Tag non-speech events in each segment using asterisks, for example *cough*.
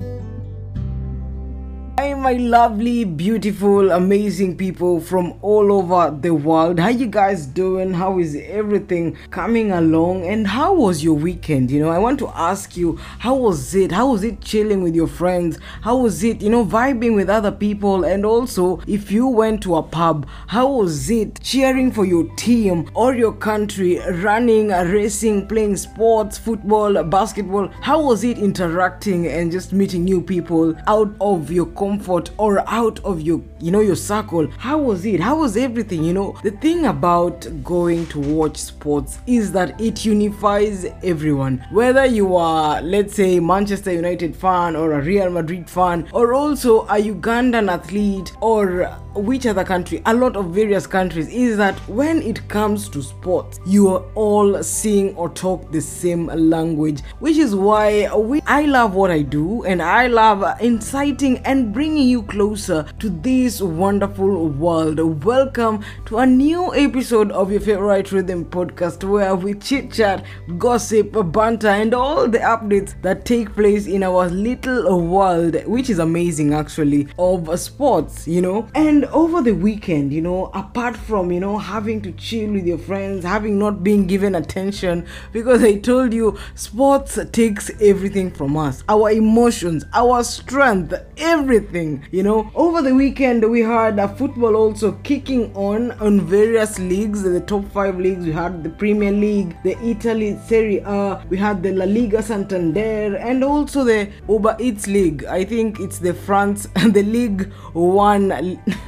thank you Hi, my lovely, beautiful, amazing people from all over the world. How you guys doing? How is everything coming along? And how was your weekend? You know, I want to ask you, how was it? How was it chilling with your friends? How was it, you know, vibing with other people? And also, if you went to a pub, how was it cheering for your team or your country, running, racing, playing sports, football, basketball? How was it interacting and just meeting new people out of your comfort or out of your you know your circle. How was it? How was everything? You know the thing about going to watch sports is that it unifies everyone. Whether you are let's say manchester united fan or a real madrid fan or also a ugandan athlete or which other country a lot of various countries is that when it comes to sports you are all sing or talk the same language which is why we i love what i do and i love inciting and bringing you closer to this wonderful world. Welcome to a new episode of your favorite rhythm podcast where we chit chat gossip banter and all the updates that take place in our little world which is amazing actually of sports you know? And over the weekend you know apart from you know having to chill with your friends having not been given attention because i told you sports takes everything from us. Our emotions our strength everything you know. Over the weekend we had uh, football also kicking on on various leagues. The top five leagues we had the premier league the italy serie a we had the la liga santander and also the uber eats league. I think it's the france *laughs* the league one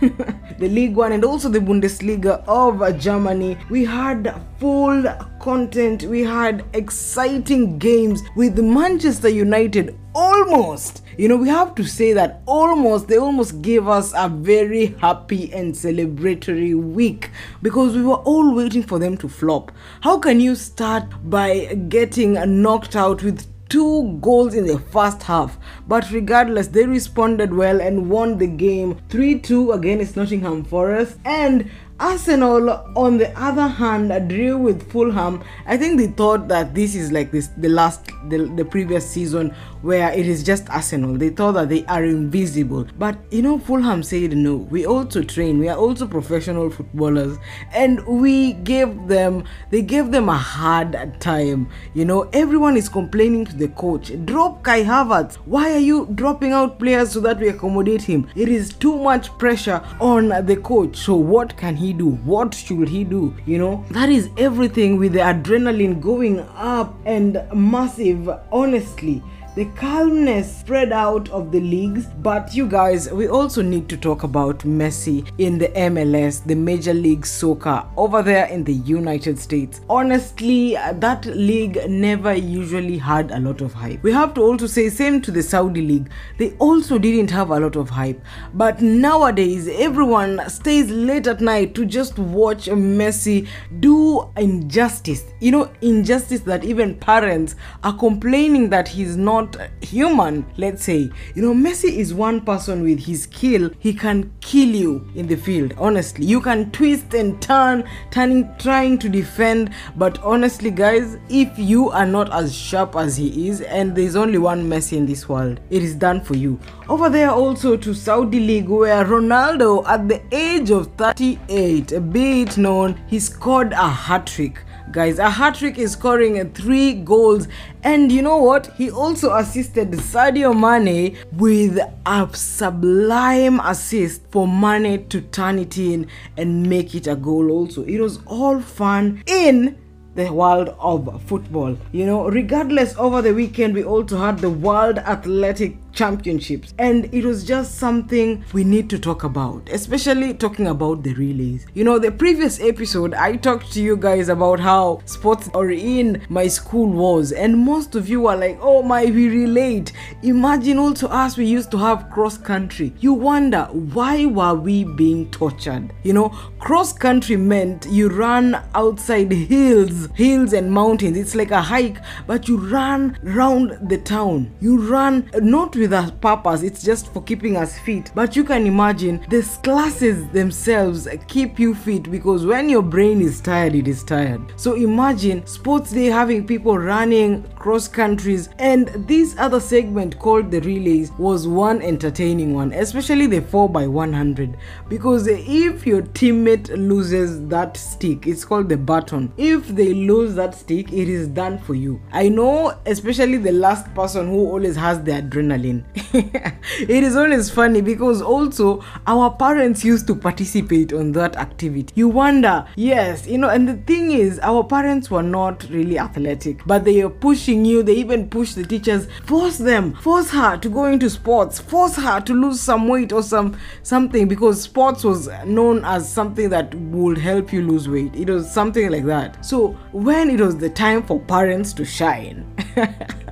*laughs* the League One and also the Bundesliga of Germany. We had full content, we had exciting games with Manchester United almost. You know, we have to say that almost, they almost gave us a very happy and celebratory week because we were all waiting for them to flop. How can you start by getting knocked out with two goals in the first half. But regardless, they responded well and won the game 3 2 against Nottingham Forest. And Arsenal, on the other hand, drew with Fulham. I think they thought that this is like this the last the, the previous season where it is just Arsenal. They thought that they are invisible. But you know, Fulham said no. We also train. We are also professional footballers, and we gave them they gave them a hard time. You know, everyone is complaining to the coach. Drop Kai Havertz. Why are you dropping out players so that we accommodate him? It is too much pressure on the coach. So what can he do? What should he do? You know, that is everything with the adrenaline going up and massive. Honestly, the calmness spread out of the leagues. But you guys, we also need to talk about Messi in the MLS, the Major League Soccer over there in the United States. Honestly, that league never usually had a lot of hype. We have to also say, same to the Saudi League, they also didn't have a lot of hype. But nowadays, everyone stays late at night to just watch Messi do injustice. You know, injustice that even parents are complaining that he's not not human, let's say. You know, Messi is one person with his skill, he can kill you in the field. Honestly, you can twist and turn, turning, trying to defend. But honestly, guys, if you are not as sharp as he is, and there's only one Messi in this world, it is done for you. Over there, also to Saudi League, where Ronaldo, at the age of 38, a bit known, he scored a hat trick guys. A hat trick is scoring three goals, and you know what? He also assisted Sadio Mane with a sublime assist for Mane to turn it in and make it a goal. Also, it was all fun in the world of football. You know, regardless, over the weekend we also had the World Athletic Championships, and it was just something we need to talk about, especially talking about the relays. You know, the previous episode I talked to you guys about how sports or in my school was, and most of you are like, oh my, we relate. Imagine also us, we used to have cross country. You wonder why were we being tortured? You know, cross country meant you run outside hills, hills and mountains. It's like a hike, but you run round the town. You run not with with a purpose. It's just for keeping us fit. But you can imagine these classes themselves keep you fit because when your brain is tired it is tired. So imagine sports day having people running cross countries and this other segment called the relays was one entertaining one especially the 4 by 100 because if your teammate loses that stick it's called the baton. If they lose that stick it is done for you. I know especially the last person who always has the adrenaline *laughs* it is always funny because also our parents used to participate on that activity. You wonder yes you know and the thing is our parents were not really athletic but they are pushing you. They even push the teachers force them force her to go into sports force her to lose some weight or some something because sports was known as something that would help you lose weight. It was something like that. So when it was the time for parents to shine *laughs*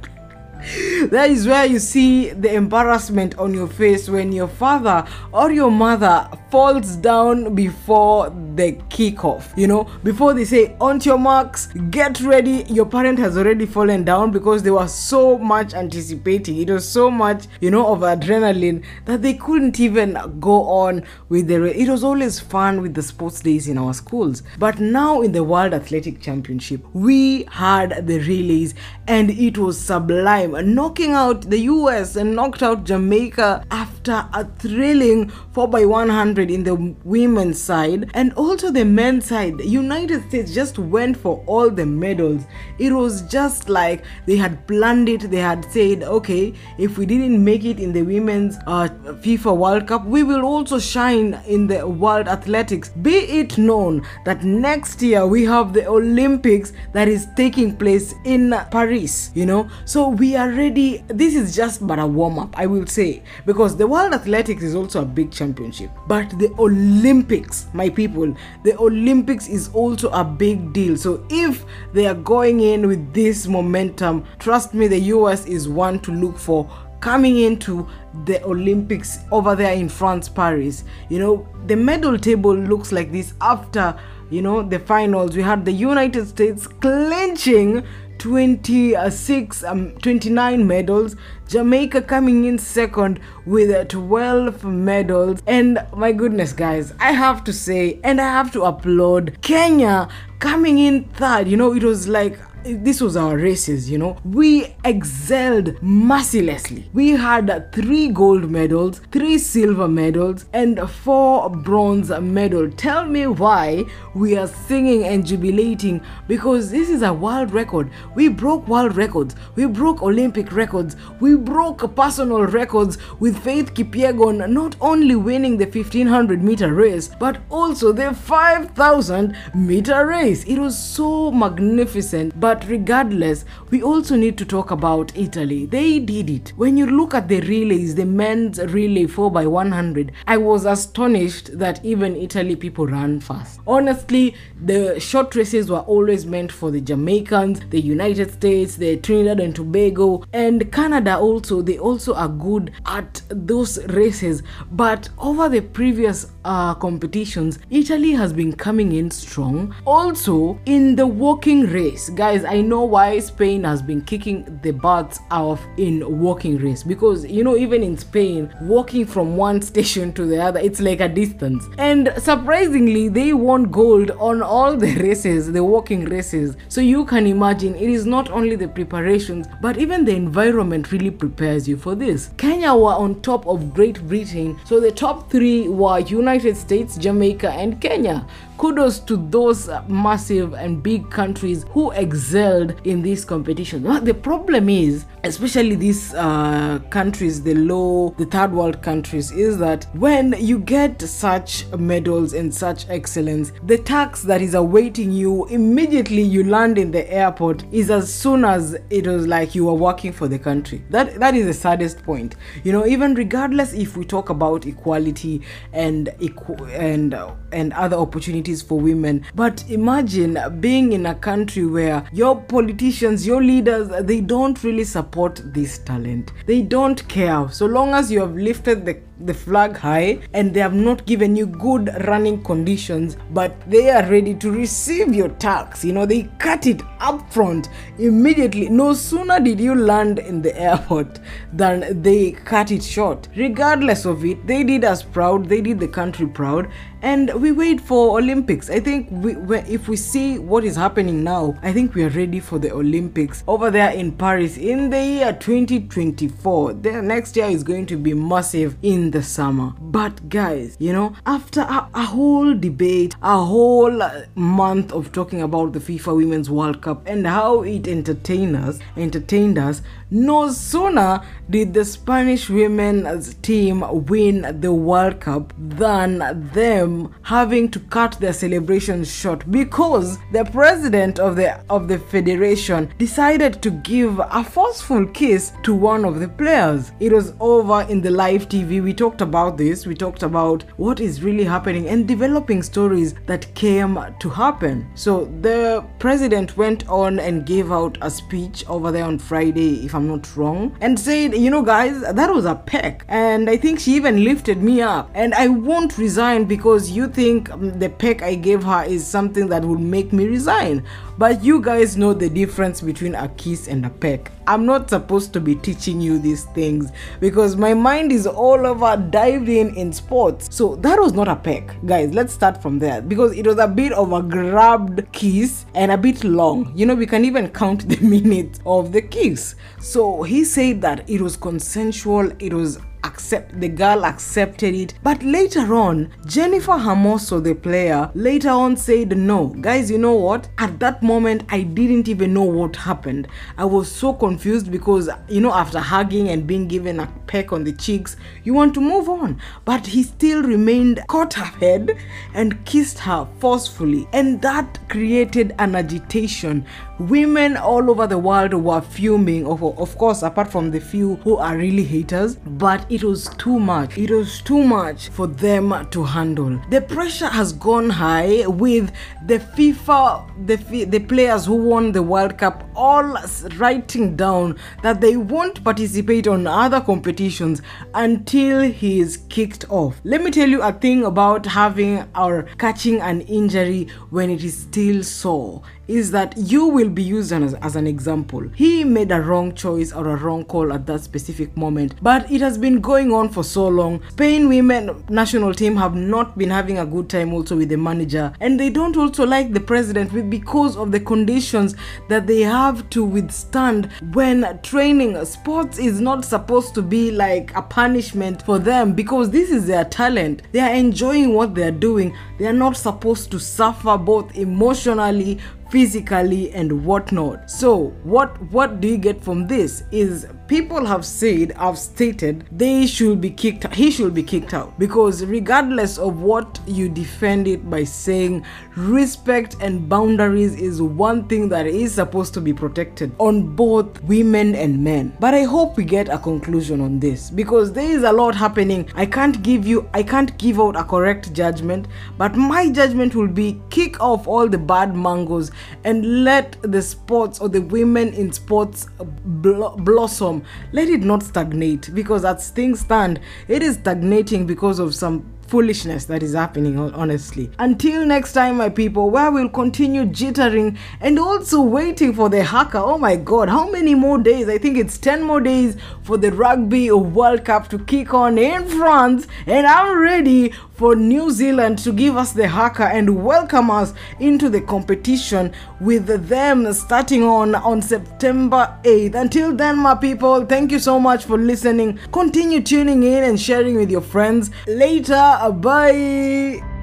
that is where you see the embarrassment on your face when your father or your mother falls down before the kickoff. You know, before they say, on to your marks, get ready, your parent has already fallen down because they were so much anticipating. It was so much, you know, of adrenaline that they couldn't even go on with the. It was always fun with the sports days in our schools. But now in the World Athletic Championship, we had the relays and it was sublime, knocking out the US and knocked out Jamaica after a thrilling 4x100 in the women's side and also the men's side. The United States just went for all the medals. It was just like they had planned it. They had said, okay, if we didn't make it in the women's uh, FIFA World Cup, we will also shine in the World Athletics. Be it known that next year we have the Olympics that is taking place in Paris, you know. So we are ready. This is just but a warm up, I will say, because the World Athletics is also a big championship. But the Olympics, my people, the Olympics is also a big deal. So if they are going in with this momentum, trust me, the US is one to look for coming into the Olympics over there in France, Paris. You know, the medal table looks like this after, you know, the finals. We had the United States clinching 26 um, 29 medals jamaica coming in second with 12 medals. And my goodness guys i have to say and i have to applaud kenya coming in third. You know it was like this was our races, you know. We excelled mercilessly. We had three gold medals, three silver medals, and four bronze medals. Tell me why we are singing and jubilating because this is a world record. We broke world records, we broke Olympic records, we broke personal records with Faith Kipyegon not only winning the 1500 meter race but also the 5000 meter race. It was so magnificent. But but regardless, we also need to talk about Italy. They did it. When you look at the relays, the men's relay 4x100, I was astonished that even Italy people ran fast. Honestly, the short races were always meant for the Jamaicans, the United States, the Trinidad and Tobago, and Canada also. They also are good at those races. But over the previous uh, competitions, Italy has been coming in strong. Also, in the walking race, guys, I know why Spain has been kicking the butts off in walking race because you know even in Spain, walking from one *laughs* station to the other, it's like a distance. And surprisingly, they won gold on all the races, the walking races. So you can imagine it is not only the preparations, but even the environment really prepares you for this. Kenya were on top of Great Britain, so the top three were United States, Jamaica, and Kenya kudos to those massive and big countries who excelled in this competition. The problem is, especially these uh, countries, the low, the third world countries, is that when you get such medals and such excellence, the tax that is awaiting you immediately you land in the airport is as soon as it was like you were working for the country. That that is the saddest point. You know, even regardless if we talk about equality and equ- and and other opportunities for women. But imagine being in a country where your politicians, your leaders, they don't really support this talent. They don't care. So long as you have lifted the the flag high and they have not given you good running conditions, but they are ready to receive your tax. You know, they cut it up front immediately. No sooner did you land in the airport *laughs* than they cut it short. Regardless of it, they did us proud, they did the country proud, and we wait for Olympics. I think we, if we see what is happening now, I think we are ready for the Olympics over there in Paris in the year 2024. The next year is going to be massive in the summer. But guys, you know, after a, a whole debate, a whole uh, month of talking about the FIFA Women's World Cup and how it entertained us, entertained us, no sooner did the Spanish women's team win the World Cup than them having to cut their celebrations short because the president of the of the federation decided to give a forceful kiss to one of the players. It was over in the live TV. We talked about this. We talked about what is really happening and developing stories that came to happen. So the president went on and gave out a speech over there on Friday, if I'm not wrong, and said, you know, guys, that was a peck. And I think she even lifted me up. And I won't resign because you think um, the peck I gave her is something that would make me resign. But you guys know the difference between a kiss and a peck. I'm not supposed to be teaching you these things because my mind is all over dived in in sports. So that was not a peck. Guys, let's start from there because it was a bit of a grabbed kiss and a bit long. You know, we can even count *laughs* the minutes of the kiss. So he said that it was consensual, it was accept the girl accepted it. But later on jennifer hermoso the player later on said no guys you know what? At that moment i didn't even know what happened. I was so confused because you know after hugging and being given a peck on the cheeks you want to move on. But he still remained caught her head and kissed her forcefully. And that created an agitation women all over the world were fuming of, of course apart from the few who are really haters but it was too much. It was too much for them to handle. The pressure has gone high with the fifa the the players who won the world cup all writing down that they won't participate on other competitions until he is kicked off. Let me tell you a thing about having or catching an injury when it is still sore is that you will be used as, as an example. He made a wrong choice or a wrong call at that specific moment, but it has been going on for so long. Spain women national team have not been having a good time also with the manager, and they don't also like the president because of the conditions that they have to withstand when training. Sports is not supposed to be like a punishment for them because this is their talent. They are enjoying what they are doing. They are not supposed to suffer both emotionally physically and whatnot. So what what do you get from this is people have said have stated they should be kicked he should be kicked out. Because regardless of what you defend it by saying respect and boundaries is one thing that is supposed to be protected on both women and men. But i hope we get a conclusion on this. Because there is a lot happening. I can't give you i can't give out a correct judgment. But my judgment will be kick off all the bad mangoes and let the sports or the women in sports bl- blossom let it not stagnate because as things stand it is stagnating because of some foolishness that is happening honestly until next time my people where we'll continue jittering and also waiting for the haka. oh my god how many more days i think it's 10 more days for the rugby world cup to kick on in france and i'm ready for new zealand to give us the haka and welcome us into the competition with them starting on on september 8th until then my people thank you so much for listening. Continue tuning in and sharing with your friends. Later Bye.